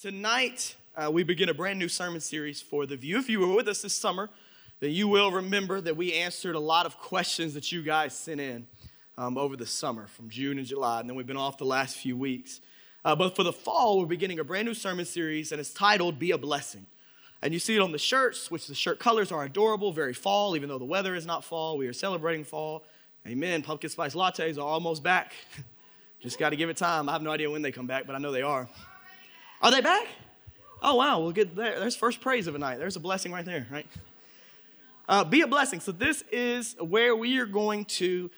Tonight, uh, we begin a brand new sermon series for The Vue. If you were with us this summer, then you will remember that we answered a lot of questions that you guys sent in um, over the summer from June and July, and then we've been off the last few weeks. Uh, but for the fall, we're beginning a brand new sermon series, and it's titled Be a Blessing. And you see it on the shirts, which the shirt colors are adorable, very fall, even though the weather is not fall. We are celebrating fall. Amen. Pumpkin spice lattes are almost back. Just got to give it time. I have no idea when they come back, but I know they are. Are they back? Oh, wow. Well, good. There. There's first praise of a night. There's a blessing right there, right? Uh, be a blessing. So, this is where we are going to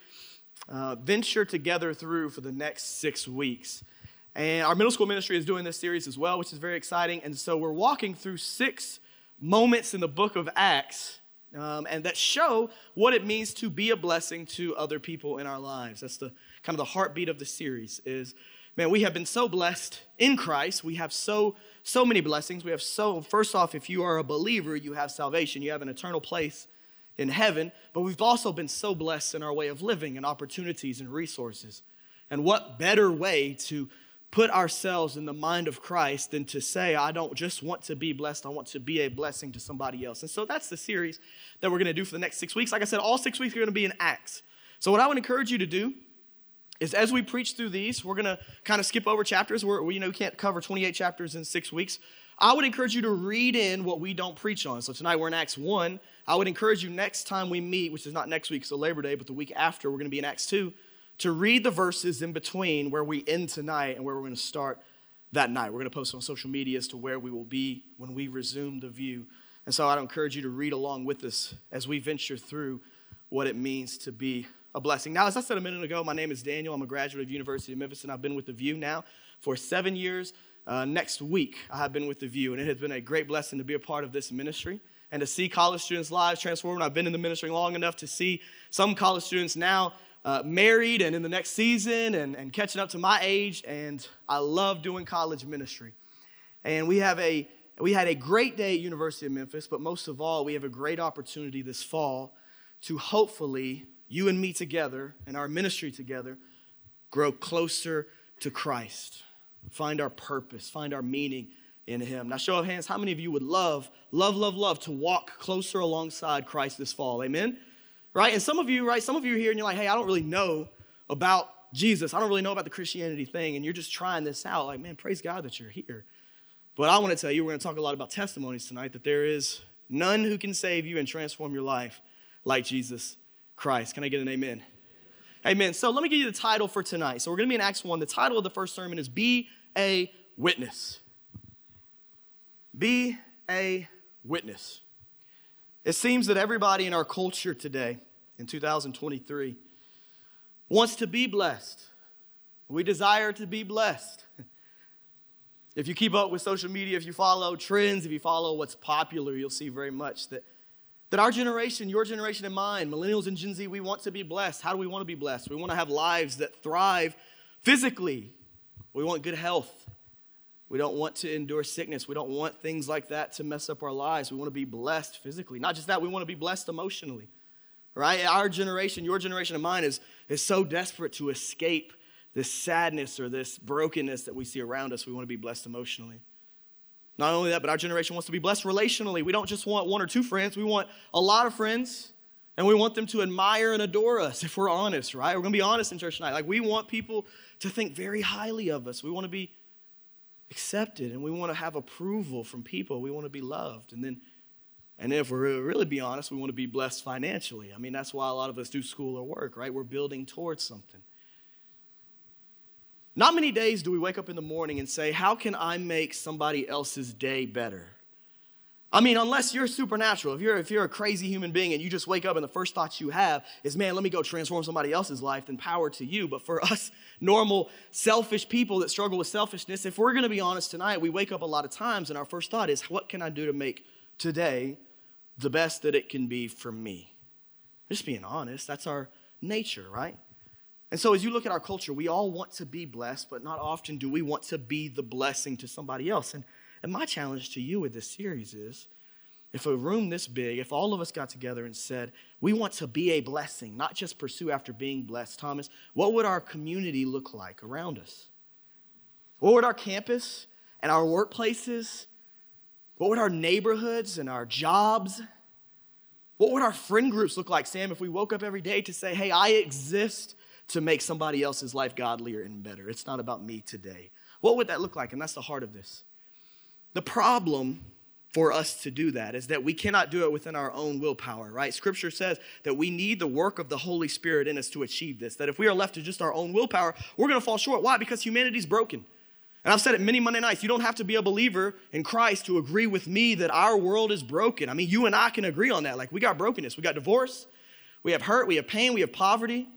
uh, venture together through for the next six weeks. And our middle school ministry is doing this series as well, which is very exciting. And so, we're walking through six moments in the book of Acts um, and that show what it means to be a blessing to other people in our lives. That's the kind of the heartbeat of the series is man, we have been so blessed in Christ. We have so, so many blessings. We have so, first off, if you are a believer, you have salvation, you have an eternal place in heaven, but we've also been so blessed in our way of living and opportunities and resources. And what better way to put ourselves in the mind of Christ than to say, I don't just want to be blessed, I want to be a blessing to somebody else. And so that's the series that we're going to do for the next six weeks. Like I said, all six weeks are going to be in Acts. So, what I would encourage you to do is as we preach through these, we're going to kind of skip over chapters. We're, we, you know, we can't cover 28 chapters in six weeks. I would encourage you to read in what we don't preach on. So tonight we're in Acts 1. I would encourage you next time we meet, which is not next week, so Labor Day, but the week after, we're going to be in Acts 2, to read the verses in between where we end tonight and where we're going to start that night. We're going to post on social media as to where we will be when we resume the Vue. And so I'd encourage you to read along with us as we venture through what it means to be a blessing. Now, as I said a minute ago, my name is Daniel. I'm a graduate of University of Memphis, and I've been with The Vue now for seven years. Uh, next week, I have been with The Vue, and it has been a great blessing to be a part of this ministry and to see college students' lives transformed. I've been in the ministry long enough to see some college students now uh, married and in the next season and, and catching up to my age, and I love doing college ministry. And we have a we had a great day at University of Memphis, but most of all, we have a great opportunity this fall to hopefully you and me together and our ministry together grow closer to Christ, find our purpose, find our meaning in Him. Now, show of hands, how many of you would love, love, love, love to walk closer alongside Christ this fall? Amen? Right? And some of you, right, some of you here and you're like, hey, I don't really know about Jesus. I don't really know about the Christianity thing. And you're just trying this out. Like, man, praise God that you're here. But I want to tell you, we're going to talk a lot about testimonies tonight, that there is none who can save you and transform your life like Jesus Christ. Can I get an amen? Amen. So let me give you the title for tonight. So we're going to be in Acts 1. The title of the first sermon is Be a Witness. Be a Witness. It seems that everybody in our culture today, in 2023, wants to be blessed. We desire to be blessed. If you keep up with social media, if you follow trends, if you follow what's popular, you'll see very much that that our generation, your generation and mine, millennials and Gen Z, we want to be blessed. How do we want to be blessed? We want to have lives that thrive physically. We want good health. We don't want to endure sickness. We don't want things like that to mess up our lives. We want to be blessed physically. Not just that, we want to be blessed emotionally. Right? Our generation, your generation and mine, is, is so desperate to escape this sadness or this brokenness that we see around us. We want to be blessed emotionally. Not only that, but our generation wants to be blessed relationally. We don't just want one or two friends, we want a lot of friends. And we want them to admire and adore us if we're honest, right? We're going to be honest in church tonight. Like, we want people to think very highly of us. We want to be accepted and we want to have approval from people. We want to be loved. And then, and if we're really be honest, we want to be blessed financially. I mean, that's why a lot of us do school or work, right? We're building towards something. Not many days do we wake up in the morning and say, How can I make somebody else's day better? I mean, unless you're supernatural, if you're, if you're a crazy human being and you just wake up and the first thoughts you have is, man, let me go transform somebody else's life, then power to you. But for us normal, selfish people that struggle with selfishness, if we're gonna be honest tonight, we wake up a lot of times and our first thought is, what can I do to make today the best that it can be for me? Just being honest, that's our nature, right? And so, as you look at our culture, we all want to be blessed, but not often do we want to be the blessing to somebody else. And, and my challenge to you with this series is if a room this big, if all of us got together and said, we want to be a blessing, not just pursue after being blessed, Thomas, what would our community look like around us? What would our campus and our workplaces? What would our neighborhoods and our jobs? What would our friend groups look like, Sam, if we woke up every day to say, hey, I exist to make somebody else's life godlier and better? It's not about me today. What would that look like? And that's the heart of this. The problem for us to do that is that we cannot do it within our own willpower, right? Scripture says that we need the work of the Holy Spirit in us to achieve this. That if we are left to just our own willpower, we're going to fall short. Why? Because humanity's broken. And I've said it many Monday nights. You don't have to be a believer in Christ to agree with me that our world is broken. I mean, you and I can agree on that. Like, we got brokenness, we got divorce, we have hurt, we have pain, we have poverty.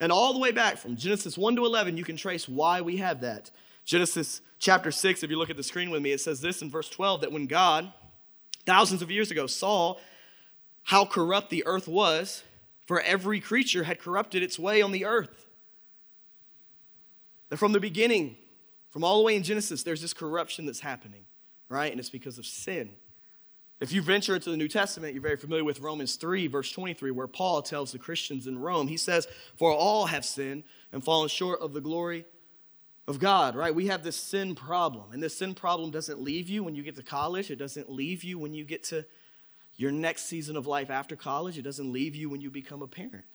And all the way back from Genesis 1 to 11, you can trace why we have that. Genesis chapter 6, if you look at the screen with me, it says this in verse 12 that when God, thousands of years ago, saw how corrupt the earth was, for every creature had corrupted its way on the earth. That from the beginning, from all the way in Genesis, there's this corruption that's happening, right? And it's because of sin. If you venture into the New Testament, you're very familiar with Romans 3, verse 23, where Paul tells the Christians in Rome, he says, For all have sinned and fallen short of the glory of God, right? We have this sin problem. And this sin problem doesn't leave you when you get to college, it doesn't leave you when you get to your next season of life after college, it doesn't leave you when you become a parent.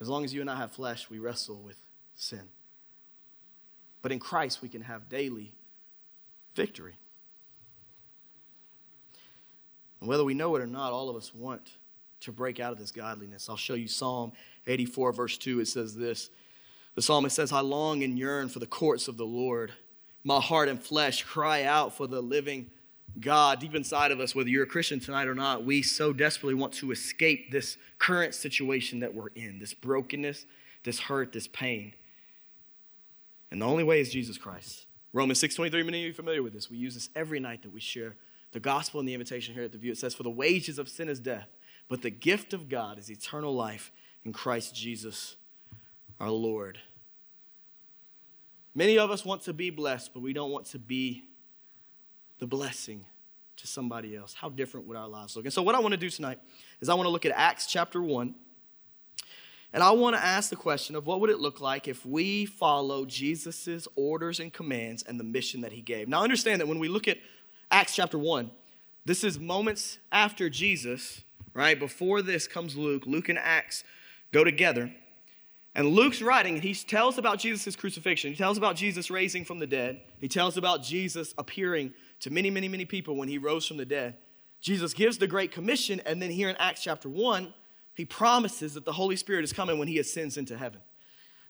As long as you and I have flesh, we wrestle with sin. But in Christ, we can have daily victory. And whether we know it or not, all of us want to break out of this godliness. I'll show you Psalm 84, verse 2. It says this The psalmist says, I long and yearn for the courts of the Lord. My heart and flesh cry out for the living God. Deep inside of us, whether you're a Christian tonight or not, we so desperately want to escape this current situation that we're in this brokenness, this hurt, this pain. And the only way is Jesus Christ. Romans 6.23, many of you are familiar with this. We use this every night that we share the gospel and the invitation here at the Vue. It says, For the wages of sin is death, but the gift of God is eternal life in Christ Jesus our Lord. Many of us want to be blessed, but we don't want to be the blessing to somebody else. How different would our lives look? And so, what I want to do tonight is I want to look at Acts chapter 1 and I want to ask the question of what would it look like if we follow Jesus' orders and commands and the mission that he gave. Now, understand that when we look at Acts chapter 1, this is moments after Jesus, right? Before this comes Luke. Luke and Acts go together. And Luke's writing, and he tells about Jesus' crucifixion. He tells about Jesus raising from the dead. He tells about Jesus appearing to many, many, many people when he rose from the dead. Jesus gives the Great Commission, and then here in Acts chapter 1, he promises that the Holy Spirit is coming when he ascends into heaven.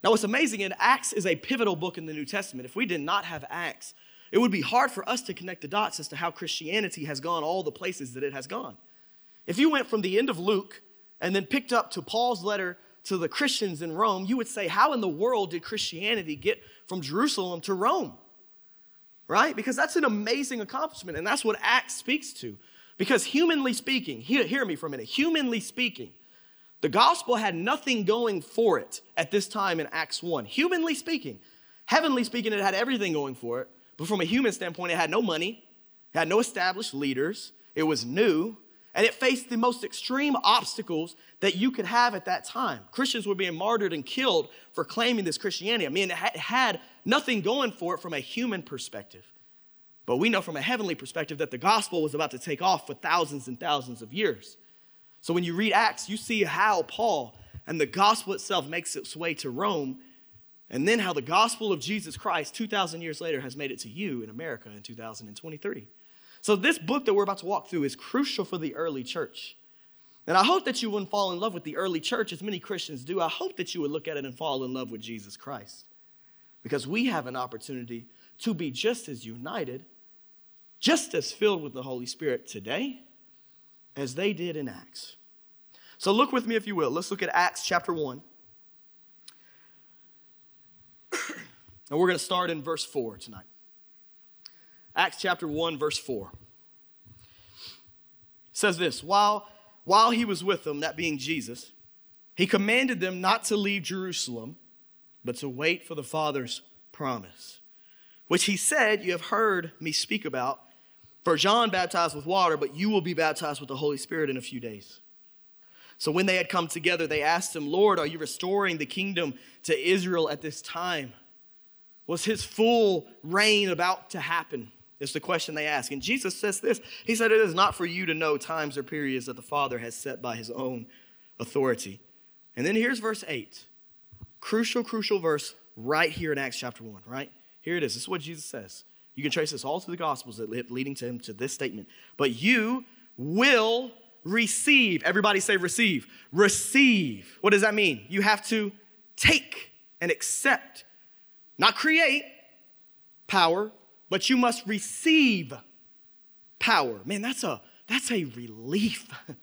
Now, what's amazing in Acts is a pivotal book in the New Testament. If we did not have Acts, it would be hard for us to connect the dots as to how Christianity has gone all the places that it has gone. If you went from the end of Luke and then picked up to Paul's letter to the Christians in Rome, you would say, How in the world did Christianity get from Jerusalem to Rome? Right? Because that's an amazing accomplishment, and that's what Acts speaks to. Because humanly speaking, hear, hear me for a minute, humanly speaking, the gospel had nothing going for it at this time in Acts 1. Humanly speaking, heavenly speaking, it had everything going for it. But from a human standpoint, it had no money, it had no established leaders, it was new, and it faced the most extreme obstacles that you could have at that time. Christians were being martyred and killed for claiming this Christianity. I mean, it had nothing going for it from a human perspective. But we know from a heavenly perspective that the gospel was about to take off for thousands and thousands of years. So when you read Acts, you see how Paul and the gospel itself makes its way to Rome, and then how the gospel of Jesus Christ 2,000 years later has made it to you in America in 2023. So this book that we're about to walk through is crucial for the early church. And I hope that you wouldn't fall in love with the early church as many Christians do. I hope that you would look at it and fall in love with Jesus Christ. Because we have an opportunity to be just as united, just as filled with the Holy Spirit today as they did in Acts. So look with me, if you will. Let's look at Acts chapter 1. And we're going to start in verse 4 tonight. Acts chapter 1, verse 4 says this while, while he was with them, that being Jesus, he commanded them not to leave Jerusalem, but to wait for the Father's promise, which he said, You have heard me speak about. For John baptized with water, but you will be baptized with the Holy Spirit in a few days. So when they had come together, they asked him, Lord, are you restoring the kingdom to Israel at this time? Was his full reign about to happen? Is the question they ask. And Jesus says this He said, It is not for you to know times or periods that the Father has set by his own authority. And then here's verse 8. Crucial, crucial verse right here in Acts chapter 1, right? Here it is. This is what Jesus says. You can trace this all through the Gospels that leading to him to this statement. But you will receive. Everybody say receive. Receive. What does that mean? You have to take and accept, not create power, but you must receive power. Man, that's a that's a relief.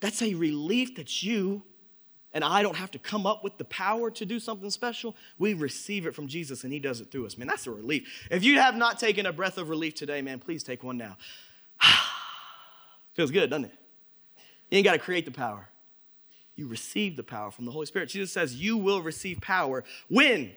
That's a relief that you and I don't have to come up with the power to do something special. We receive it from Jesus and He does it through us. Man, that's a relief. If you have not taken a breath of relief today, man, please take one now. Feels good, doesn't it? You ain't got to create the power. You receive the power from the Holy Spirit. Jesus says you will receive power when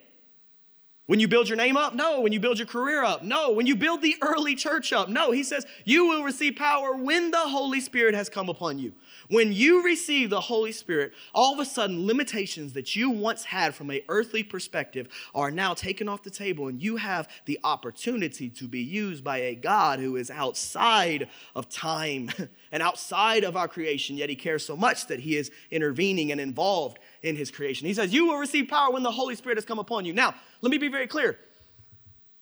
when you build your name up? No. When you build your career up? No. When you build the early church up? No. He says, You will receive power when the Holy Spirit has come upon you. When you receive the Holy Spirit, all of a sudden, limitations that you once had from an earthly perspective are now taken off the table, and you have the opportunity to be used by a God who is outside of time and outside of our creation, yet He cares so much that He is intervening and involved in His creation. He says, You will receive power when the Holy Spirit has come upon you. Now, let me be very clear.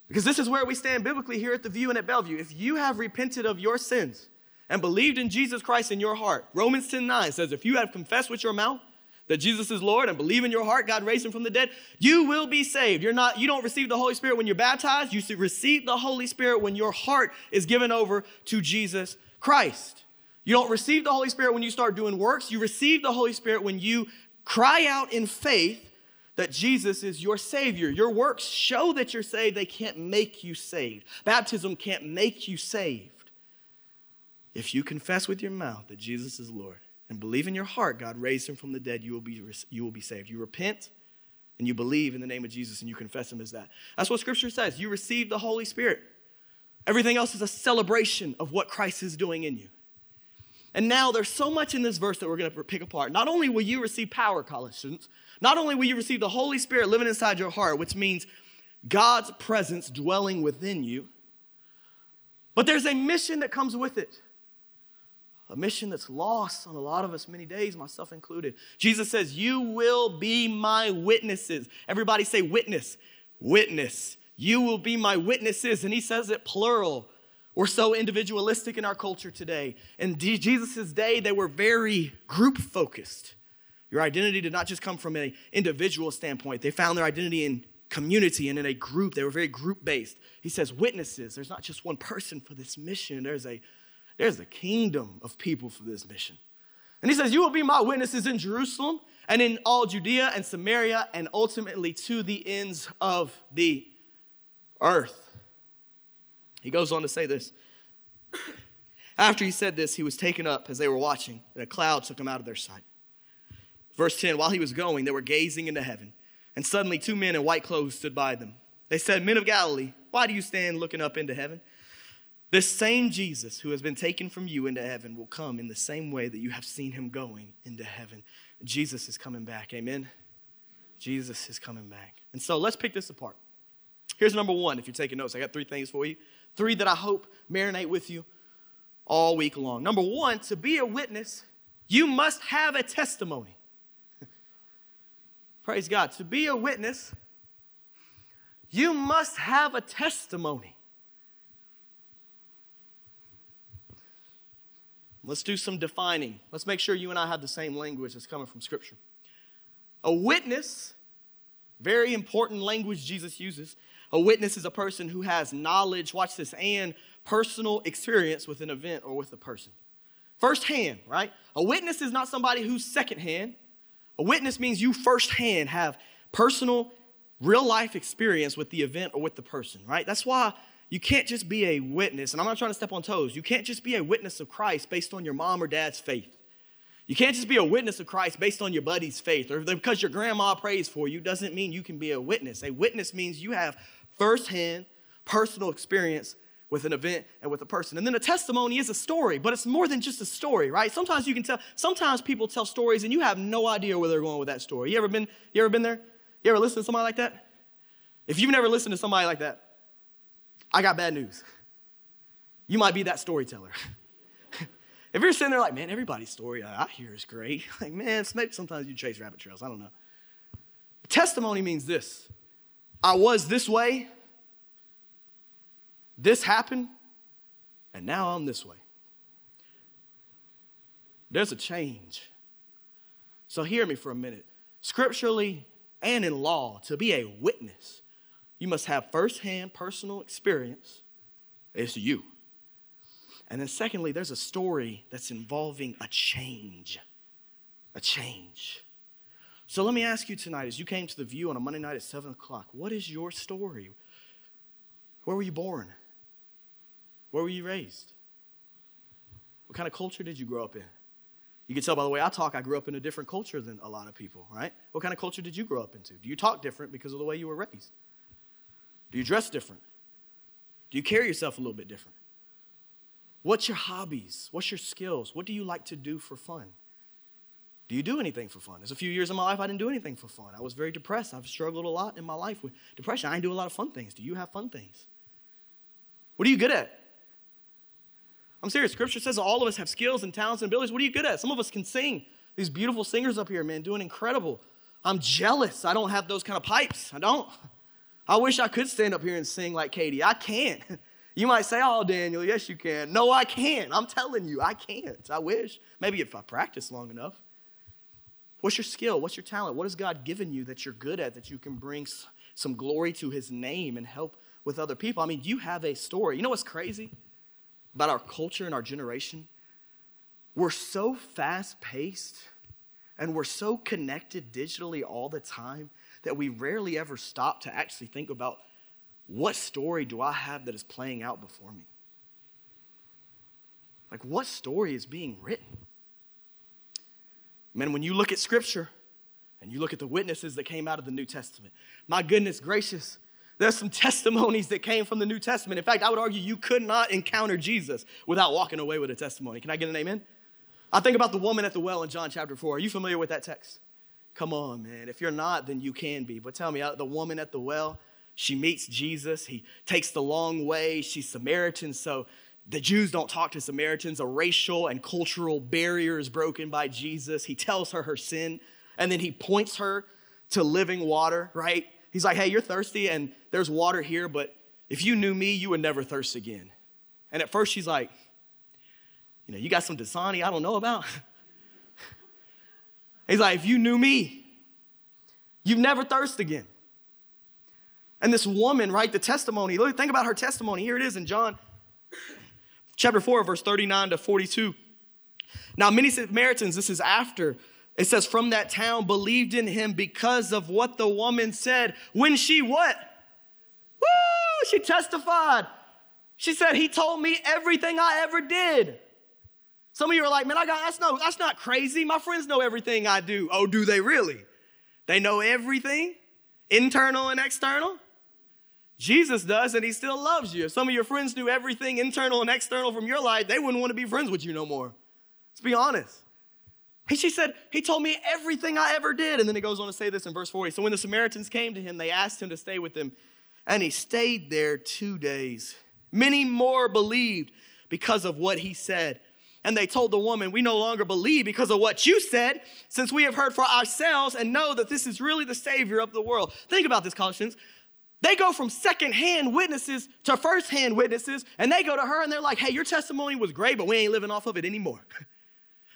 Because this is where we stand biblically here at the Vue and at Bellevue. If you have repented of your sins and believed in Jesus Christ in your heart, Romans 10 9 says, if you have confessed with your mouth that Jesus is Lord and believe in your heart God raised him from the dead, you will be saved. You're not, you don't receive the Holy Spirit when you're baptized, you receive the Holy Spirit when your heart is given over to Jesus Christ. You don't receive the Holy Spirit when you start doing works. You receive the Holy Spirit when you cry out in faith that Jesus is your Savior. Your works show that you're saved, they can't make you saved. Baptism can't make you saved. If you confess with your mouth that Jesus is Lord and believe in your heart God raised him from the dead, you will be, you will be saved. You repent and you believe in the name of Jesus and you confess him as that. That's what Scripture says. You receive the Holy Spirit. Everything else is a celebration of what Christ is doing in you. And now there's so much in this verse that we're going to pick apart. Not only will you receive power, college students, not only will you receive the Holy Spirit living inside your heart, which means God's presence dwelling within you, but there's a mission that comes with it. A mission that's lost on a lot of us many days, myself included. Jesus says, You will be my witnesses. Everybody say witness. Witness. You will be my witnesses. And he says it plural. We're so individualistic in our culture today. In Jesus' day, they were very group focused. Your identity did not just come from an individual standpoint, they found their identity in community and in a group. They were very group based. He says, witnesses. There's not just one person for this mission, there's a, there's a kingdom of people for this mission. And he says, You will be my witnesses in Jerusalem and in all Judea and Samaria and ultimately to the ends of the earth. He goes on to say this. After he said this, he was taken up as they were watching, and a cloud took him out of their sight. Verse 10 While he was going, they were gazing into heaven, and suddenly two men in white clothes stood by them. They said, Men of Galilee, why do you stand looking up into heaven? This same Jesus who has been taken from you into heaven will come in the same way that you have seen him going into heaven. Jesus is coming back. Amen. Jesus is coming back. And so let's pick this apart. Here's number one if you're taking notes. I got three things for you. Three that I hope marinate with you all week long. Number one, to be a witness, you must have a testimony. Praise God. To be a witness, you must have a testimony. Let's do some defining. Let's make sure you and I have the same language that's coming from Scripture. A witness, very important language Jesus uses. A witness is a person who has knowledge, watch this, and personal experience with an event or with a person. Firsthand, right? A witness is not somebody who's secondhand. A witness means you firsthand have personal, real life experience with the event or with the person, right? That's why you can't just be a witness, and I'm not trying to step on toes. You can't just be a witness of Christ based on your mom or dad's faith. You can't just be a witness of Christ based on your buddy's faith or because your grandma prays for you doesn't mean you can be a witness. A witness means you have firsthand personal experience with an event and with a person. And then a testimony is a story, but it's more than just a story, right? Sometimes you can tell, sometimes people tell stories and you have no idea where they're going with that story. You ever been, you ever been there? You ever listen to somebody like that? If you've never listened to somebody like that, I got bad news. You might be that storyteller. if you're sitting there like, man, everybody's story I hear is great. Like, man, sometimes you chase rabbit trails. I don't know. Testimony means this I was this way, this happened, and now I'm this way. There's a change. So hear me for a minute. Scripturally and in law, to be a witness, you must have firsthand personal experience. It's you. And then, secondly, there's a story that's involving a change. A change. So let me ask you tonight, as you came to the Vue on a Monday night at 7 o'clock, what is your story? Where were you born? Where were you raised? What kind of culture did you grow up in? You can tell by the way I talk, I grew up in a different culture than a lot of people, right? What kind of culture did you grow up into? Do you talk different because of the way you were raised? Do you dress different? Do you carry yourself a little bit different? What's your hobbies? What's your skills? What do you like to do for fun? Do you do anything for fun? There's a few years in my life I didn't do anything for fun. I was very depressed. I've struggled a lot in my life with depression. I didn't do a lot of fun things. Do you have fun things? What are you good at? I'm serious. Scripture says all of us have skills and talents and abilities. What are you good at? Some of us can sing. These beautiful singers up here, man, doing incredible. I'm jealous. I don't have those kind of pipes. I don't. I wish I could stand up here and sing like Katie. I can't. You might say, Oh, Daniel, yes, you can. No, I can't. I'm telling you, I can't. I wish. Maybe if I practice long enough. What's your skill? What's your talent? What has God given you that you're good at that you can bring some glory to His name and help with other people? I mean, you have a story. You know what's crazy about our culture and our generation? We're so fast paced and we're so connected digitally all the time that we rarely ever stop to actually think about what story do I have that is playing out before me? Like, what story is being written? Man, when you look at Scripture and you look at the witnesses that came out of the New Testament, my goodness gracious, there's some testimonies that came from the New Testament. In fact, I would argue you could not encounter Jesus without walking away with a testimony. Can I get an amen? I think about the woman at the well in John chapter 4. Are you familiar with that text? Come on, man. If you're not, then you can be. But tell me, uh, the woman at the well, she meets Jesus. He takes the long way. She's Samaritan, so the Jews don't talk to Samaritans. A racial and cultural barrier is broken by Jesus. He tells her her sin, and then he points her to living water, right? He's like, hey, you're thirsty, and there's water here, but if you knew me, you would never thirst again. And at first, she's like, you know, you got some Dasani I don't know about? He's like, if you knew me, you'd never thirst again. And this woman, right, the testimony, look, think about her testimony. Here it is in John chapter 4, verse 39 to 42. Now, many Samaritans, this is after, it says, from that town believed in him because of what the woman said when she what? Woo! She testified. She said, He told me everything I ever did. Some of you are like, man, I got that's no, that's not crazy. My friends know everything I do. Oh, do they really? They know everything, internal and external. Jesus does, and he still loves you. Some of your friends knew everything internal and external from your life, they wouldn't want to be friends with you no more. Let's be honest. He, she said, He told me everything I ever did. And then he goes on to say this in verse 40. So when the Samaritans came to him, they asked him to stay with them, and he stayed there two days. Many more believed because of what he said. And they told the woman, We no longer believe because of what you said, since we have heard for ourselves and know that this is really the Savior of the world. Think about this, Colossians. They go from secondhand witnesses to firsthand witnesses, and they go to her and they're like, hey, your testimony was great, but we ain't living off of it anymore.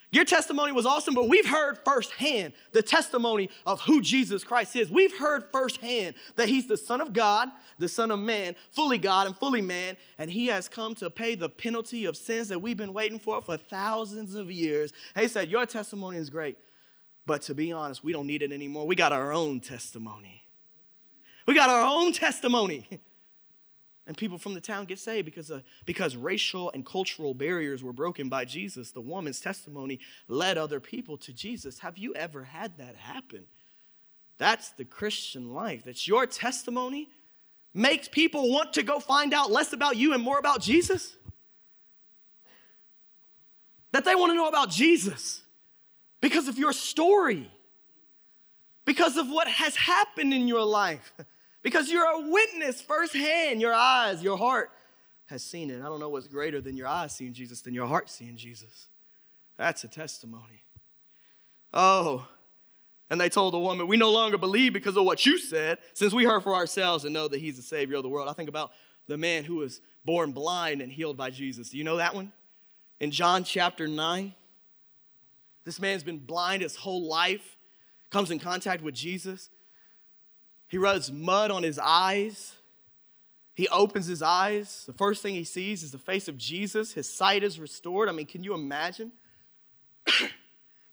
Your testimony was awesome, but we've heard firsthand the testimony of who Jesus Christ is. We've heard firsthand that He's the Son of God, the Son of Man, fully God and fully man, and He has come to pay the penalty of sins that we've been waiting for for thousands of years. He said, Your testimony is great, but to be honest, we don't need it anymore. We got our own testimony. We got our own testimony. And people from the town get saved because, uh, because racial and cultural barriers were broken by Jesus. The woman's testimony led other people to Jesus. Have you ever had that happen? That's the Christian life. That's your testimony makes people want to go find out less about you and more about Jesus. That they want to know about Jesus because of your story, because of what has happened in your life Because you're a witness firsthand. Your eyes, your heart has seen it. I don't know what's greater than your eyes seeing Jesus than your heart seeing Jesus. That's a testimony. Oh, and they told the woman, We no longer believe because of what you said, since we heard for ourselves and know that he's the Savior of the world. I think about the man who was born blind and healed by Jesus. Do you know that one? In John chapter 9, this man's been blind his whole life, comes in contact with Jesus. He rubs mud on his eyes. He opens his eyes. The first thing he sees is the face of Jesus. His sight is restored. I mean, can you imagine?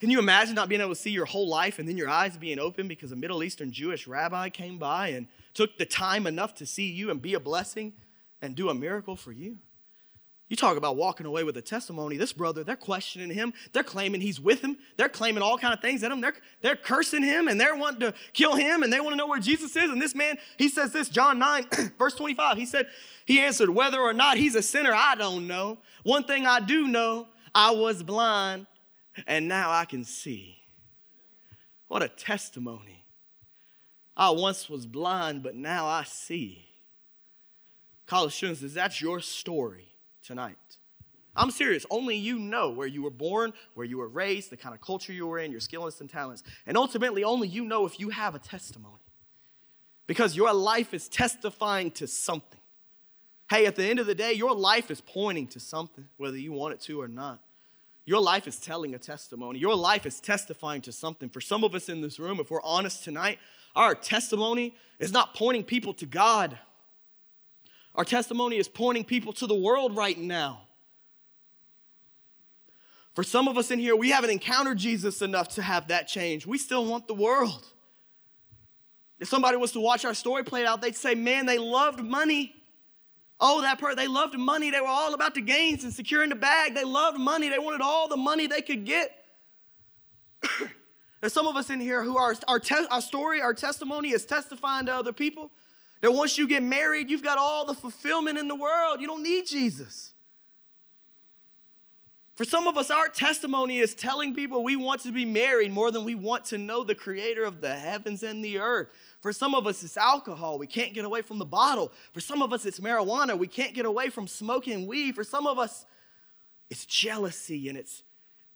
Can you imagine not being able to see your whole life and then your eyes being open because a Middle Eastern Jewish rabbi came by and took the time enough to see you and be a blessing and do a miracle for you? You talk about walking away with a testimony. This brother, they're questioning him. They're claiming he's with him. They're claiming all kind of things at him. They're, they're cursing him and they're wanting to kill him and they want to know where Jesus is. And this man, he says this, John 9, verse 25. He said, he answered, whether or not he's a sinner, I don't know. One thing I do know, I was blind and now I can see. What a testimony. I once was blind, but now I see. College students, is that your story tonight? I'm serious. Only you know where you were born, where you were raised, the kind of culture you were in, your skills and talents. And ultimately, only you know if you have a testimony. Because your life is testifying to something. Hey, at the end of the day, your life is pointing to something, whether you want it to or not. Your life is telling a testimony. Your life is testifying to something. For some of us in this room, if we're honest tonight, our testimony is not pointing people to God. Our testimony is pointing people to the world right now. For some of us in here, we haven't encountered Jesus enough to have that change. We still want the world. If somebody was to watch our story played out, they'd say, Man, they loved money. Oh, that part, they loved money. They were all about the gains and securing the bag. They loved money. They wanted all the money they could get. There's some of us in here who are, our, te- our story, our testimony is testifying to other people that once you get married, you've got all the fulfillment in the world. You don't need Jesus. For some of us, our testimony is telling people we want to be married more than we want to know the creator of the heavens and the earth. For some of us, it's alcohol. We can't get away from the bottle. For some of us, it's marijuana. We can't get away from smoking weed. For some of us, it's jealousy and it's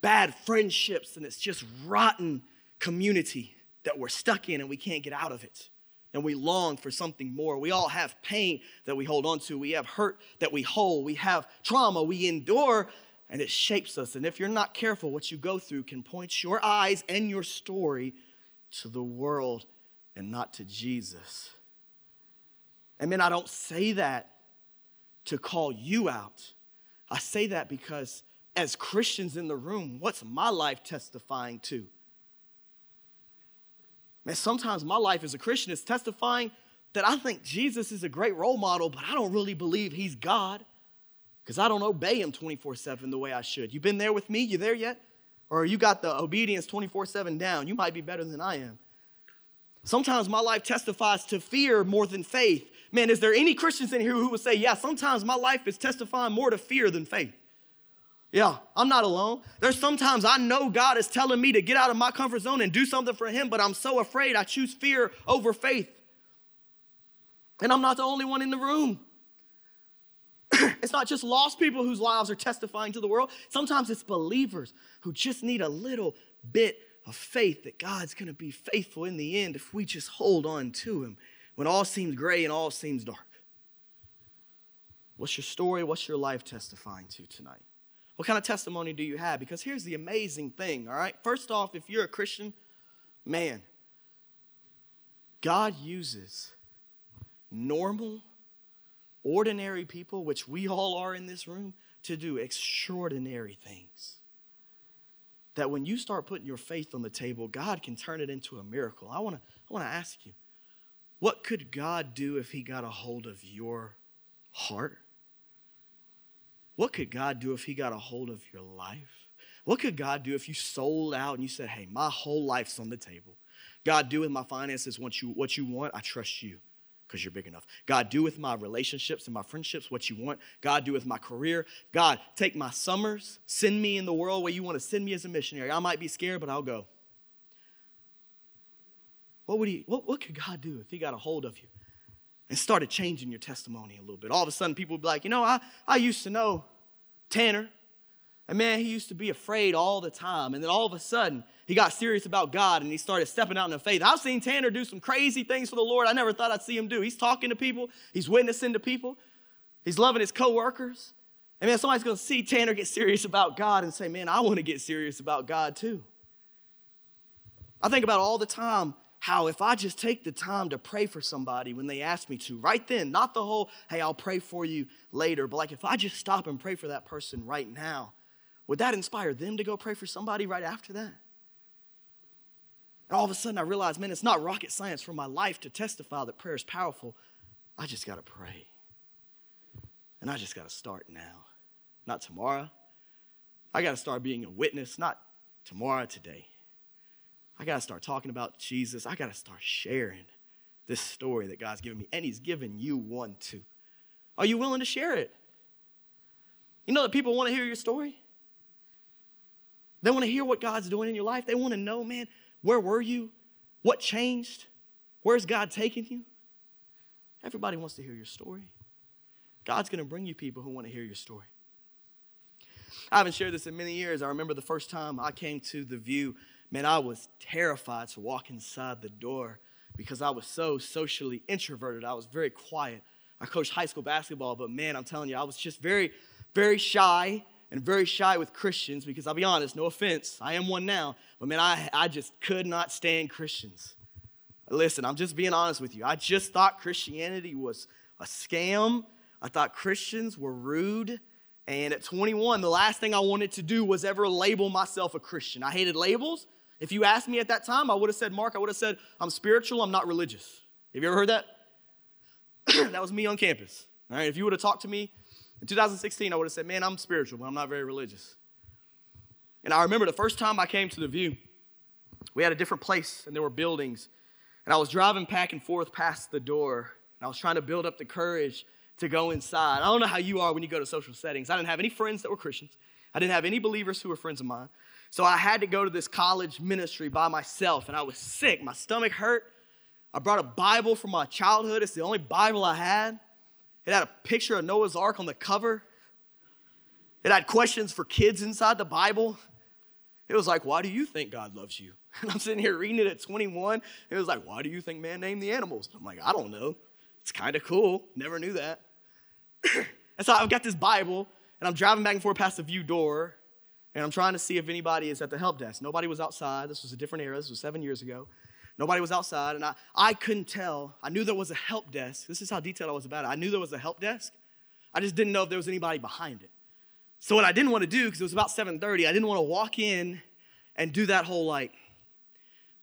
bad friendships and it's just rotten community that we're stuck in and we can't get out of it. And we long for something more. We all have pain that we hold on to. We have hurt that we hold. We have trauma we endure and it shapes us. And if you're not careful, what you go through can point your eyes and your story to the world and not to Jesus. And man, I don't say that to call you out. I say that because as Christians in the room, what's my life testifying to? Man, sometimes my life as a Christian is testifying that I think Jesus is a great role model, but I don't really believe he's God because I don't obey him 24 7 the way I should. You been there with me? You there yet? Or you got the obedience 24 7 down? You might be better than I am. Sometimes my life testifies to fear more than faith. Man, is there any Christians in here who would say, yeah, sometimes my life is testifying more to fear than faith? Yeah, I'm not alone. There's sometimes I know God is telling me to get out of my comfort zone and do something for Him, but I'm so afraid I choose fear over faith. And I'm not the only one in the room. it's not just lost people whose lives are testifying to the world. Sometimes it's believers who just need a little bit of faith that God's going to be faithful in the end if we just hold on to Him when all seems gray and all seems dark. What's your story? What's your life testifying to tonight? What kind of testimony do you have? Because here's the amazing thing, all right? First off, if you're a Christian, man, God uses normal, ordinary people, which we all are in this room, to do extraordinary things that when you start putting your faith on the table, God can turn it into a miracle. I want to I want to ask you, what could God do if he got a hold of your heart? What could God do if he got a hold of your life? What could God do if you sold out and you said, "Hey, my whole life's on the table. God, do with my finances what you what you want. I trust you." because you're big enough. God, do with my relationships and my friendships what you want. God, do with my career. God, take my summers, send me in the world where you want to send me as a missionary. I might be scared, but I'll go. What would he, what, what could God do if he got a hold of you? And started changing your testimony a little bit. All of a sudden, people would be like, you know, I, I used to know Tanner, and man, he used to be afraid all the time. And then all of a sudden, he got serious about God and he started stepping out in the faith. I've seen Tanner do some crazy things for the Lord I never thought I'd see him do. He's talking to people, he's witnessing to people, he's loving his coworkers. And man, somebody's gonna see Tanner get serious about God and say, man, I wanna get serious about God too. I think about all the time how if I just take the time to pray for somebody when they ask me to, right then, not the whole, hey, I'll pray for you later, but like if I just stop and pray for that person right now, would that inspire them to go pray for somebody right after that? And all of a sudden I realized, man, it's not rocket science for my life to testify that prayer is powerful. I just got to pray. And I just got to start now, not tomorrow. I got to start being a witness, not tomorrow, today. I got to start talking about Jesus. I got to start sharing this story that God's given me. And He's given you one too. Are you willing to share it? You know that people want to hear your story? They want to hear what God's doing in your life. They want to know, man, where were you? What changed? Where's God taking you? Everybody wants to hear your story. God's going to bring you people who want to hear your story. I haven't shared this in many years. I remember the first time I came to the Vue, man, I was terrified to walk inside the door because I was so socially introverted. I was very quiet. I coached high school basketball, but man, I'm telling you, I was just very, very shy and very shy with Christians because I'll be honest, no offense, I am one now, but man, I, I just could not stand Christians. Listen, I'm just being honest with you. I just thought Christianity was a scam. I thought Christians were rude. And at 21, the last thing I wanted to do was ever label myself a Christian. I hated labels. If you asked me at that time, I would have said, Mark, I would have said, I'm spiritual, I'm not religious. Have you ever heard that? that was me on campus. All right, if you would have talked to me in 2016, I would have said, Man, I'm spiritual, but I'm not very religious. And I remember the first time I came to the Vue, we had a different place and there were buildings. And I was driving back and forth past the door, and I was trying to build up the courage to go inside. I don't know how you are when you go to social settings. I didn't have any friends that were Christians, I didn't have any believers who were friends of mine. So I had to go to this college ministry by myself, and I was sick. My stomach hurt. I brought a Bible from my childhood. It's the only Bible I had. It had a picture of Noah's Ark on the cover. It had questions for kids inside the Bible. It was like, why do you think God loves you? And I'm sitting here reading it at 21. It was like, why do you think man named the animals? I'm like, I don't know. It's kind of cool. Never knew that. and so I've got this Bible, and I'm driving back and forth past the Vue door, and I'm trying to see if anybody is at the help desk. Nobody was outside. This was a different era. This was seven years ago. Nobody was outside, and I, I couldn't tell. I knew there was a help desk. This is how detailed I was about it. I knew there was a help desk. I just didn't know if there was anybody behind it. So what I didn't want to do, because it was about 7:30, I didn't want to walk in and do that whole like,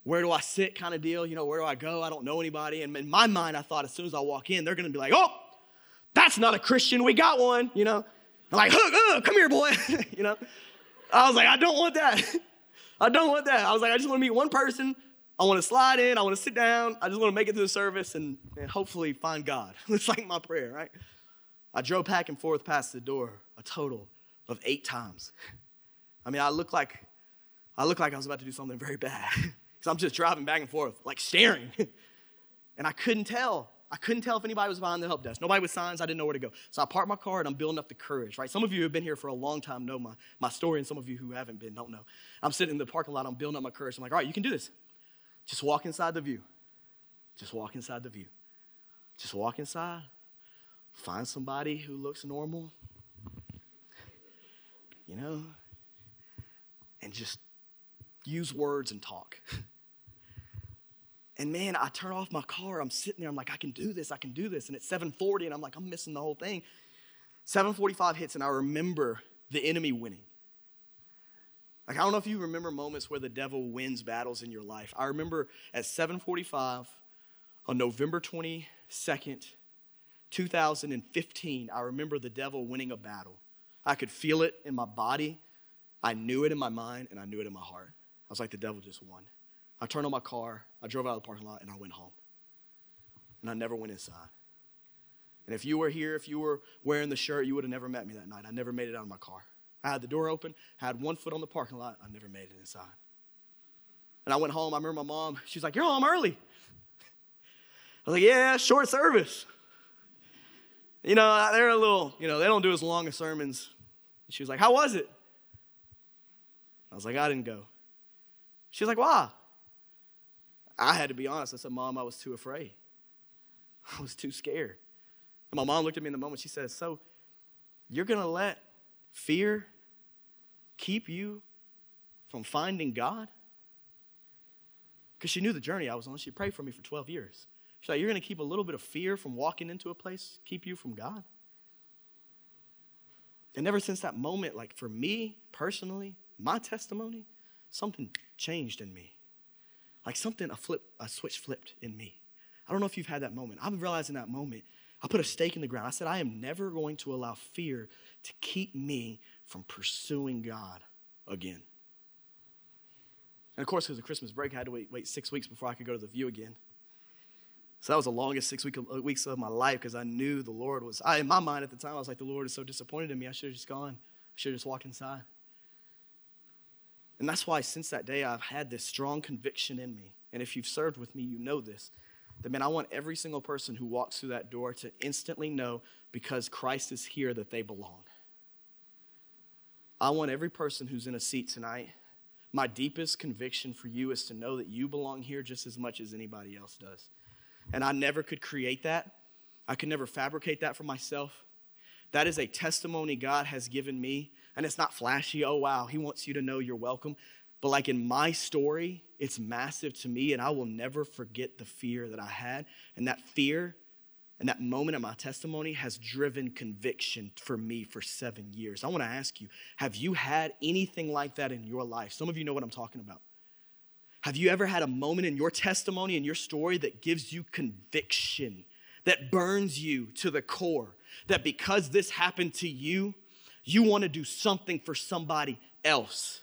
where do I sit kind of deal. You know, where do I go? I don't know anybody. And in my mind, I thought as soon as I walk in, they're gonna be like, oh, that's not a Christian. We got one, you know. I'm like, come here, boy. you know. I was like, I don't want that. I don't want that. I was like, I just want to meet one person I want to slide in, I want to sit down, I just want to make it through the service and, and hopefully find God. it's like my prayer, right? I drove back and forth past the door a total of eight times. I mean, I look like I look like I was about to do something very bad. Because I'm just driving back and forth, like staring. and I couldn't tell. I couldn't tell if anybody was behind the help desk. Nobody with signs. I didn't know where to go. So I parked my car and I'm building up the courage, right? Some of you who have been here for a long time know my, my story, and some of you who haven't been don't know. I'm sitting in the parking lot, I'm building up my courage. I'm like, all right, you can do this. Just walk inside the Vue. Just walk inside the Vue. Just walk inside. Find somebody who looks normal. You know? And just use words and talk. And man, I turn off my car. I'm sitting there. I'm like, I can do this. I can do this. And it's 7:40, and I'm like, I'm missing the whole thing. 7:45 hits, and I remember the enemy winning. Like I don't know if you remember moments where the devil wins battles in your life. I remember at 7:45 on November 22nd, 2015, I remember the devil winning a battle. I could feel it in my body. I knew it in my mind and I knew it in my heart. I was like the devil just won. I turned on my car, I drove out of the parking lot and I went home. And I never went inside. And if you were here, if you were wearing the shirt, you would have never met me that night. I never made it out of my car. I had the door open, I had one foot on the parking lot. I never made it inside. And I went home. I remember my mom, she's like, You're home early. I was like, Yeah, short service. You know, they're a little, you know, they don't do as long as sermons. She was like, How was it? I was like, I didn't go. She was like, Why? I had to be honest. I said, Mom, I was too afraid. I was too scared. And my mom looked at me in the moment. She said, So you're going to let fear keep you from finding God? Because she knew the journey I was on. She prayed for me for 12 years. She's like, You're going to keep a little bit of fear from walking into a place, keep you from God? And ever since that moment, like for me personally, my testimony, something changed in me. Like something, a flip, a switch flipped in me. I don't know if you've had that moment. I'm realizing that moment. I put a stake in the ground. I said, I am never going to allow fear to keep me from pursuing God again. And of course, because of Christmas break, I had to wait, wait six weeks before I could go to the Vue again. So that was the longest six week, uh, weeks of my life because I knew the Lord was, I, in my mind at the time, I was like, the Lord is so disappointed in me. I should have just gone. I should have just walked inside. And that's why since that day, I've had this strong conviction in me. And if you've served with me, you know this. That, man, I want every single person who walks through that door to instantly know because Christ is here that they belong. I want every person who's in a seat tonight, my deepest conviction for you is to know that you belong here just as much as anybody else does. And I never could create that. I could never fabricate that for myself. That is a testimony God has given me. And it's not flashy, oh wow, He wants you to know you're welcome. But like in my story, it's massive to me, and I will never forget the fear that I had. And that fear and that moment of my testimony has driven conviction for me for seven years. I want to ask you have you had anything like that in your life? Some of you know what I'm talking about. Have you ever had a moment in your testimony and your story that gives you conviction, that burns you to the core, that because this happened to you, you want to do something for somebody else?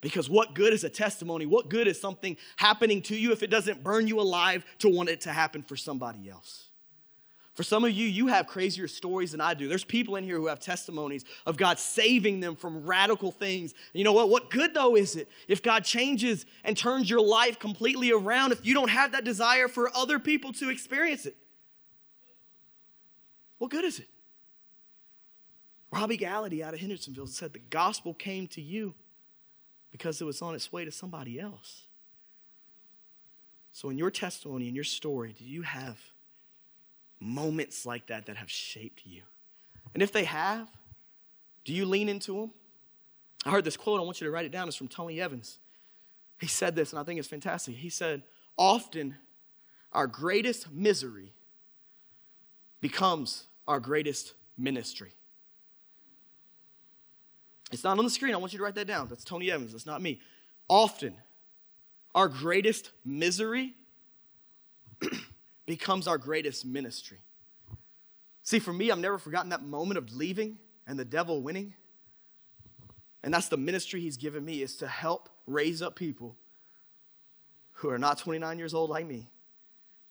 Because what good is a testimony? What good is something happening to you if it doesn't burn you alive to want it to happen for somebody else? For some of you, you have crazier stories than I do. There's people in here who have testimonies of God saving them from radical things. And you know what? What good though is it if God changes and turns your life completely around if you don't have that desire for other people to experience it? What good is it? Robbie Gallaty out of Hendersonville said the gospel came to you because it was on its way to somebody else. So, in your testimony, in your story, do you have moments like that that have shaped you? And if they have, do you lean into them? I heard this quote, I want you to write it down. It's from Tony Evans. He said this, and I think it's fantastic. He said, Often our greatest misery becomes our greatest ministry. It's not on the screen. I want you to write that down. That's Tony Evans. That's not me. Often, our greatest misery becomes our greatest ministry. See, for me, I've never forgotten that moment of leaving and the devil winning. And that's the ministry he's given me is to help raise up people who are not 29 years old like me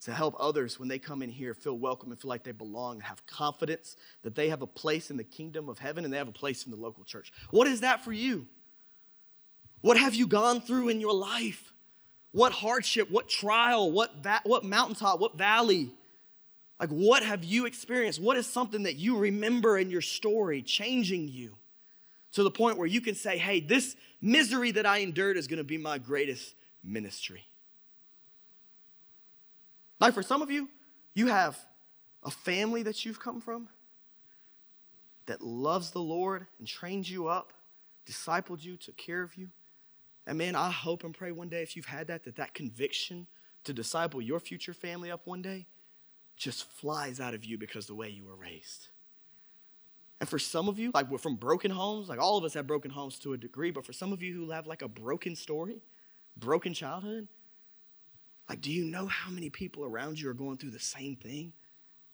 to help others when they come in here feel welcome and feel like they belong and have confidence that they have a place in the kingdom of heaven and they have a place in the local church. What is that for you? What have you gone through in your life? What hardship, what trial, what, va- what mountaintop, what valley? Like, what have you experienced? What is something that you remember in your story changing you to the point where you can say, hey, this misery that I endured is gonna be my greatest ministry? Like for some of you, you have a family that you've come from that loves the Lord and trained you up, discipled you, took care of you. And man, I hope and pray one day if you've had that, that that conviction to disciple your future family up one day just flies out of you because the way you were raised. And for some of you, like we're from broken homes, like all of us have broken homes to a degree, but for some of you who have like a broken story, broken childhood, like, do you know how many people around you are going through the same thing?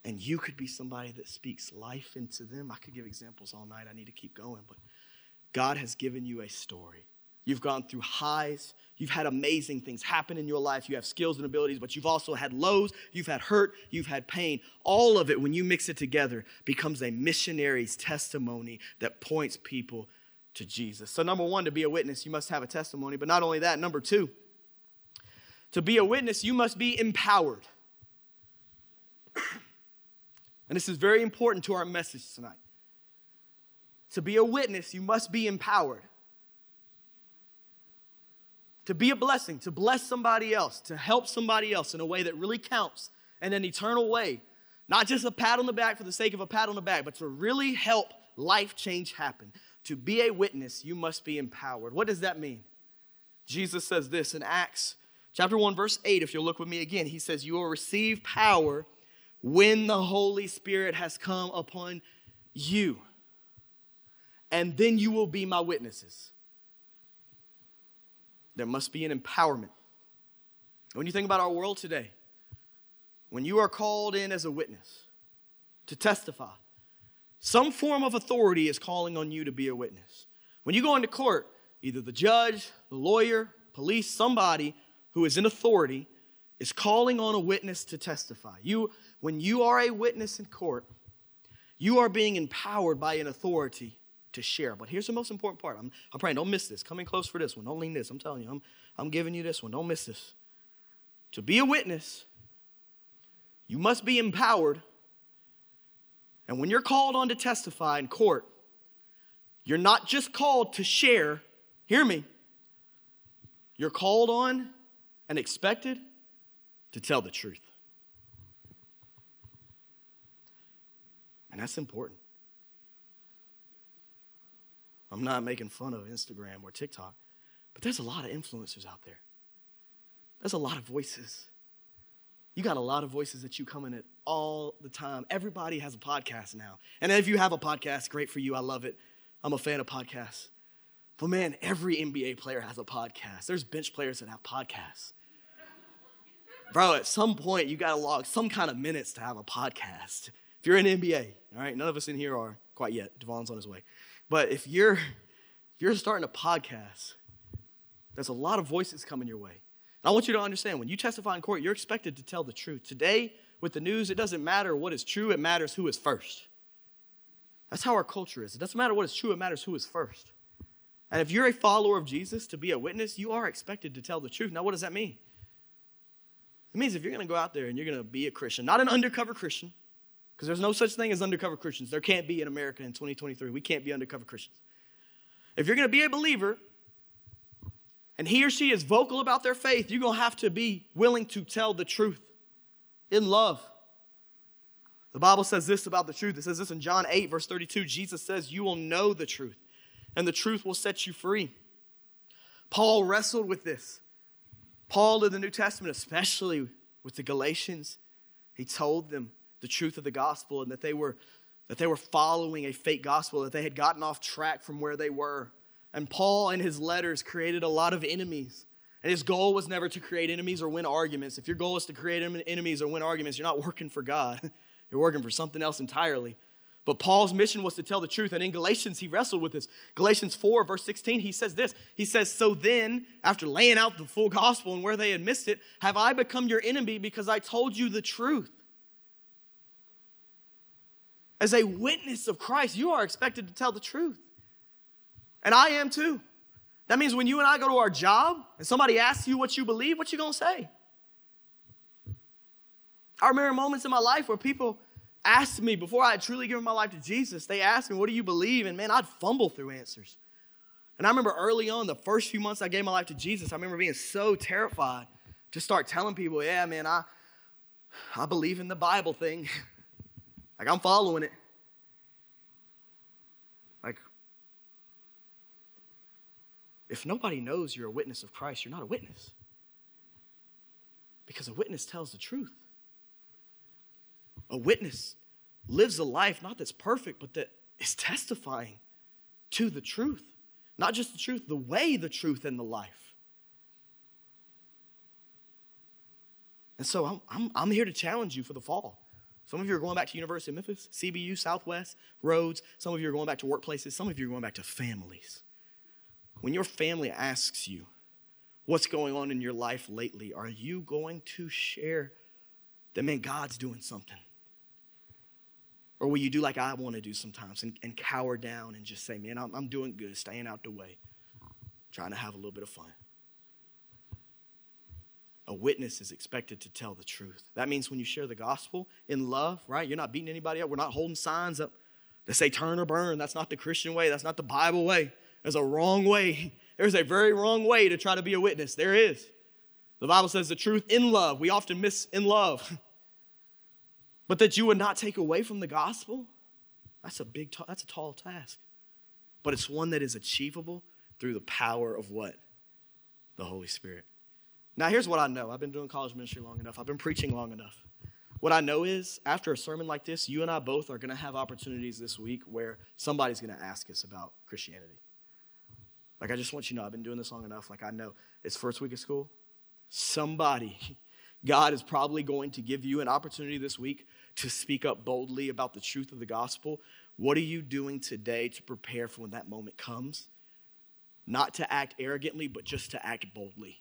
And you could be somebody that speaks life into them. I could give examples all night. I need to keep going, but God has given you a story. You've gone through highs. You've had amazing things happen in your life. You have skills and abilities, but you've also had lows. You've had hurt. You've had pain. All of it, when you mix it together, becomes a missionary's testimony that points people to Jesus. So, number one, to be a witness, you must have a testimony. But not only that, number two, to be a witness, you must be empowered. And this is very important to our message tonight. To be a witness, you must be empowered. To be a blessing, to bless somebody else, to help somebody else in a way that really counts in an eternal way. Not just a pat on the back for the sake of a pat on the back, but to really help life change happen. To be a witness, you must be empowered. What does that mean? Jesus says this in Acts chapter 1, verse 8. If you'll look with me again, he says, You will receive power when the Holy Spirit has come upon you and then you will be my witnesses. There must be an empowerment. When you think about our world today, when you are called in as a witness to testify, some form of authority is calling on you to be a witness. When you go into court, either the judge, the lawyer, police, somebody who is in authority is calling on a witness to testify. You, when you are a witness in court, you are being empowered by an authority to share. But here's the most important part. I'm, I'm praying, don't miss this. Come in close for this one. Don't lean this. I'm telling you, I'm, I'm giving you this one. Don't miss this. To be a witness, you must be empowered. And when you're called on to testify in court, you're not just called to share, hear me, you're called on and expected to tell the truth. And that's important. I'm not making fun of Instagram or TikTok, but there's a lot of influencers out there. There's a lot of voices. You got a lot of voices that you come in at all the time. Everybody has a podcast now. And if you have a podcast, great for you. I love it. I'm a fan of podcasts. But man, every NBA player has a podcast. There's bench players that have podcasts. Bro, at some point, you got to log some kind of minutes to have a podcast. If you're in NBA, all right, none of us in here are quite yet. Devon's on his way. But if you're if you're starting a podcast, there's a lot of voices coming your way. And I want you to understand when you testify in court, you're expected to tell the truth. Today, with the news, it doesn't matter what is true, it matters who is first. That's how our culture is. It doesn't matter what is true, it matters who is first. And if you're a follower of Jesus to be a witness, you are expected to tell the truth. Now, what does that mean? It means if you're going to go out there and you're going to be a Christian, not an undercover Christian, because there's no such thing as undercover Christians. There can't be in America in 2023. We can't be undercover Christians. If you're going to be a believer and he or she is vocal about their faith, you're going to have to be willing to tell the truth in love. The Bible says this about the truth. It says this in John 8, verse 32. Jesus says, You will know the truth, and the truth will set you free. Paul wrestled with this. Paul in the New Testament, especially with the Galatians, he told them, the truth of the gospel and that they were that they were following a fake gospel that they had gotten off track from where they were. And paul in his letters created a lot of enemies. And his goal was never to create enemies or win arguments. If your goal is to create enemies or win arguments you're not working for god. You're working for something else entirely but Paul's mission was to tell the truth. And in Galatians, he wrestled with this. Galatians 4, verse 16, he says this. He says, So then, after laying out the full gospel and where they had missed it, have I become your enemy because I told you the truth? As a witness of Christ, you are expected to tell the truth. And I am too. That means when you and I go to our job and somebody asks you what you believe, what you gonna say? I remember moments in my life where people asked me before I had truly given my life to Jesus, they asked me, What do you believe? And man, I'd fumble through answers. And I remember early on, the first few months I gave my life to Jesus, I remember being so terrified to start telling people, Yeah, man, I, I believe in the Bible thing. Like I'm following it. Like, if nobody knows you're a witness of Christ, you're not a witness. Because a witness tells the truth. A witness lives a life not that's perfect, but that is testifying to the truth. Not just the truth, the way, the truth, and the life. And so I'm, I'm, I'm here to challenge you for the fall. Some of you are going back to University of Memphis, CBU, Southwest, Rhodes. Some of you are going back to workplaces. Some of you are going back to families. When your family asks you what's going on in your life lately, are you going to share that, man, God's doing something? Or will you do like I want to do sometimes and, and cower down and just say, man, I'm, I'm doing good, staying out the way, trying to have a little bit of fun? a witness is expected to tell the truth. That means when you share the gospel in love, right? You're not beating anybody up. We're not holding signs up that say turn or burn. That's not the Christian way. That's not the Bible way. There's a wrong way. There's a very wrong way to try to be a witness. There is. The Bible says the truth in love. We often miss in love. but that you would not take away from the gospel, that's a big, that's a tall task. But it's one that is achievable through the power of what? The Holy Spirit. Now, here's what I know. I've been doing college ministry long enough, I've been preaching long enough. What I know is, after a sermon like this, you and I both are going to have opportunities this week where somebody's going to ask us about Christianity. Like, I just want you to know, I've been doing this long enough. Like, I know it's first week of school. Somebody, God is probably going to give you an opportunity this week to speak up boldly about the truth of the gospel. What are you doing today to prepare for when that moment comes? Not to act arrogantly, but just to act boldly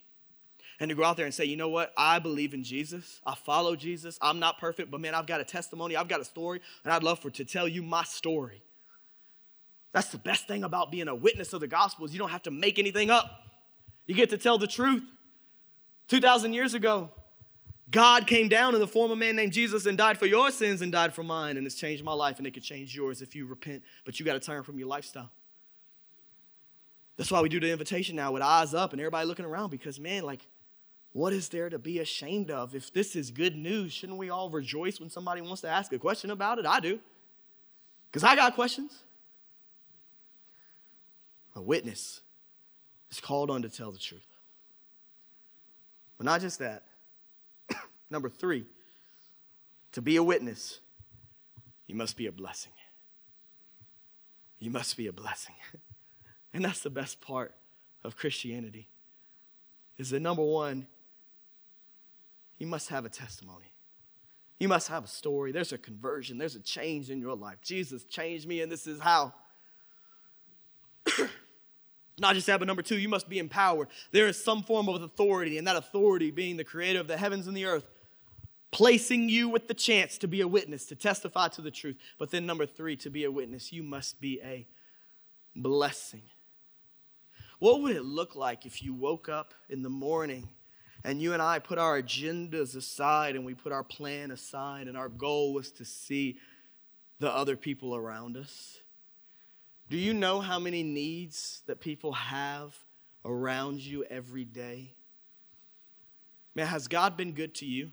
and to go out there and say, you know what? I believe in Jesus. I follow Jesus. I'm not perfect, but man, I've got a testimony. I've got a story, and I'd love for to tell you my story. That's the best thing about being a witness of the gospel is you don't have to make anything up. You get to tell the truth. 2,000 years ago, God came down in the form of a man named Jesus and died for your sins and died for mine, and it's changed my life, and it could change yours if you repent, but you got to turn from your lifestyle. That's why we do the invitation now with eyes up and everybody looking around because, man, like, what is there to be ashamed of? If this is good news, shouldn't we all rejoice when somebody wants to ask a question about it? I do. Because I got questions. A witness is called on to tell the truth. But not just that. Number three, to be a witness, you must be a blessing. You must be a blessing. And that's the best part of Christianity. Is that number one, you must have a testimony. You must have a story. There's a conversion, there's a change in your life. Jesus changed me, and this is how. Not just that, but number two, you must be empowered. There is some form of authority, and that authority being the creator of the heavens and the earth, placing you with the chance to be a witness, to testify to the truth. But then, number three, to be a witness, you must be a blessing. What would it look like if you woke up in the morning and you and I put our agendas aside and we put our plan aside, and our goal was to see the other people around us. Do you know how many needs that people have around you every day? Man, has God been good to you?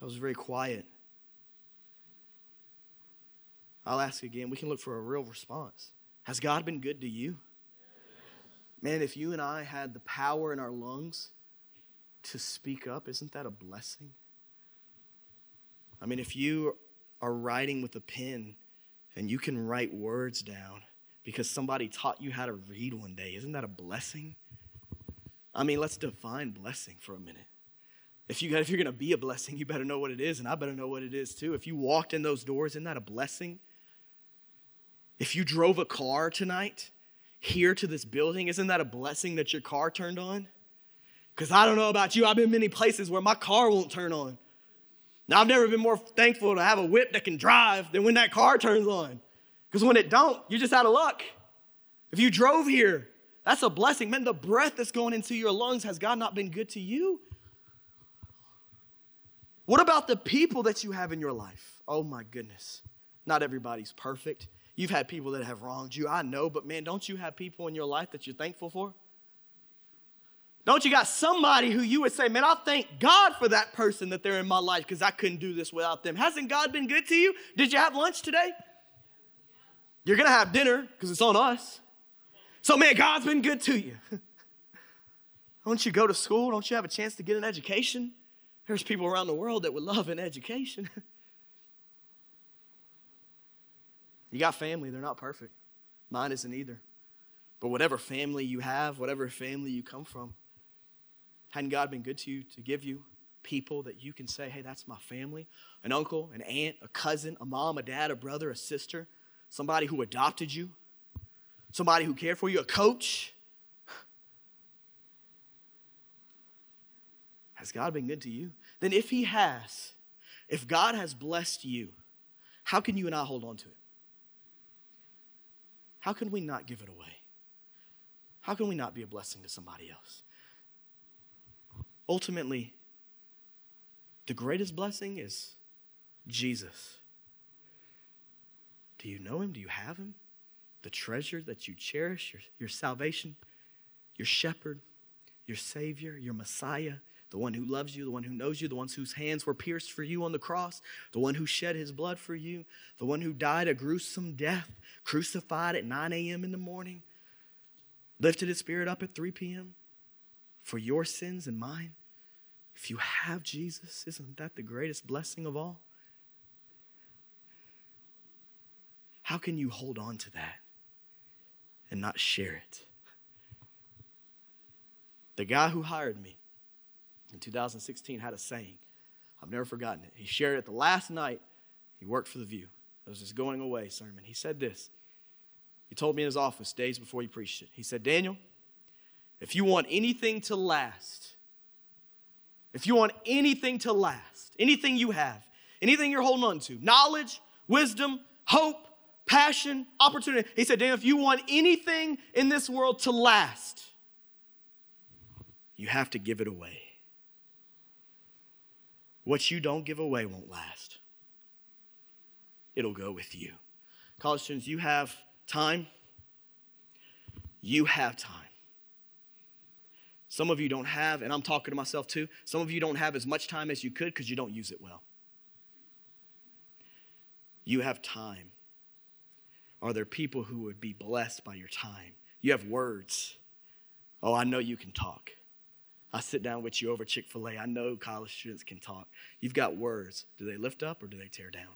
I was very quiet. I'll ask again. We can look for a real response. Has God been good to you? Man, if you and I had the power in our lungs to speak up, isn't that a blessing? I mean, if you are writing with a pen and you can write words down because somebody taught you how to read one day, isn't that a blessing? I mean, let's define blessing for a minute. If, you, if you're going to be a blessing, you better know what it is, and I better know what it is too. If you walked in those doors, isn't that a blessing? If you drove a car tonight here to this building, isn't that a blessing that your car turned on? Because I don't know about you, I've been many places where my car won't turn on. Now, I've never been more thankful to have a whip that can drive than when that car turns on. Because when it don't, you're just out of luck. If you drove here, that's a blessing. Man, the breath that's going into your lungs, has God not been good to you? What about the people that you have in your life? Oh my goodness. Not everybody's perfect. You've had people that have wronged you, I know, but man, don't you have people in your life that you're thankful for? Don't you got somebody who you would say, man, I thank God for that person that they're in my life because I couldn't do this without them? Hasn't God been good to you? Did you have lunch today? You're going to have dinner because it's on us. So, man, God's been good to you. Don't you go to school? Don't you have a chance to get an education? There's people around the world that would love an education. You got family, they're not perfect. Mine isn't either. But whatever family you have, whatever family you come from, hadn't God been good to you to give you people that you can say, hey, that's my family? An uncle, an aunt, a cousin, a mom, a dad, a brother, a sister, somebody who adopted you, somebody who cared for you, a coach. Has God been good to you? Then, if He has, if God has blessed you, how can you and I hold on to it? How can we not give it away? How can we not be a blessing to somebody else? ultimately, the greatest blessing is Jesus. Do you know him? Do you have him? The treasure that you cherish, your, your salvation, your shepherd, your Savior, your Messiah, the one who loves you, the one who knows you, the ones whose hands were pierced for you on the cross, the one who shed his blood for you, the one who died a gruesome death, crucified at 9 a.m. in the morning, lifted his spirit up at 3 p.m. for your sins and mine. If you have Jesus, isn't that the greatest blessing of all? How can you hold on to that and not share it? The guy who hired me in 2016 had a saying. I've never forgotten it. He shared it the last night he worked for The Vue. It was his going away sermon. He said this. He told me in his office days before he preached it. He said, Daniel, if you want anything to last, if you want anything to last, anything you have, anything you're holding on to, knowledge, wisdom, hope, passion, opportunity. He said, Daniel, if you want anything in this world to last, you have to give it away. What you don't give away won't last, it'll go with you. College students, you have time. You have time. Some of you don't have, and I'm talking to myself too, some of you don't have as much time as you could because you don't use it well. You have time. Are there people who would be blessed by your time? You have words. Oh, I know you can talk. I sit down with you over Chick fil A. I know college students can talk. You've got words. Do they lift up or do they tear down?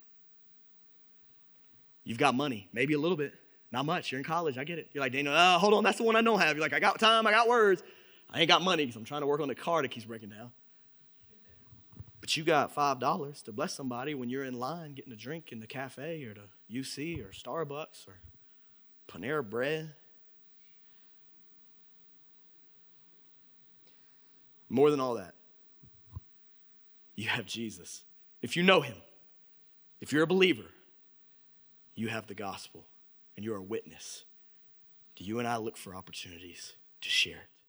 You've got money, maybe a little bit, not much. You're in college, I get it. You're like, Daniel, oh, hold on, that's the one I don't have. You're like, I got time, I got words. I ain't got money because I'm trying to work on the car that keeps breaking down. But you got $5 to bless somebody when you're in line getting a drink in the cafe or the UC or Starbucks or Panera Bread. More than all that, you have Jesus. If you know him, if you're a believer, you have the gospel and you're a witness. Do you and I look for opportunities to share it?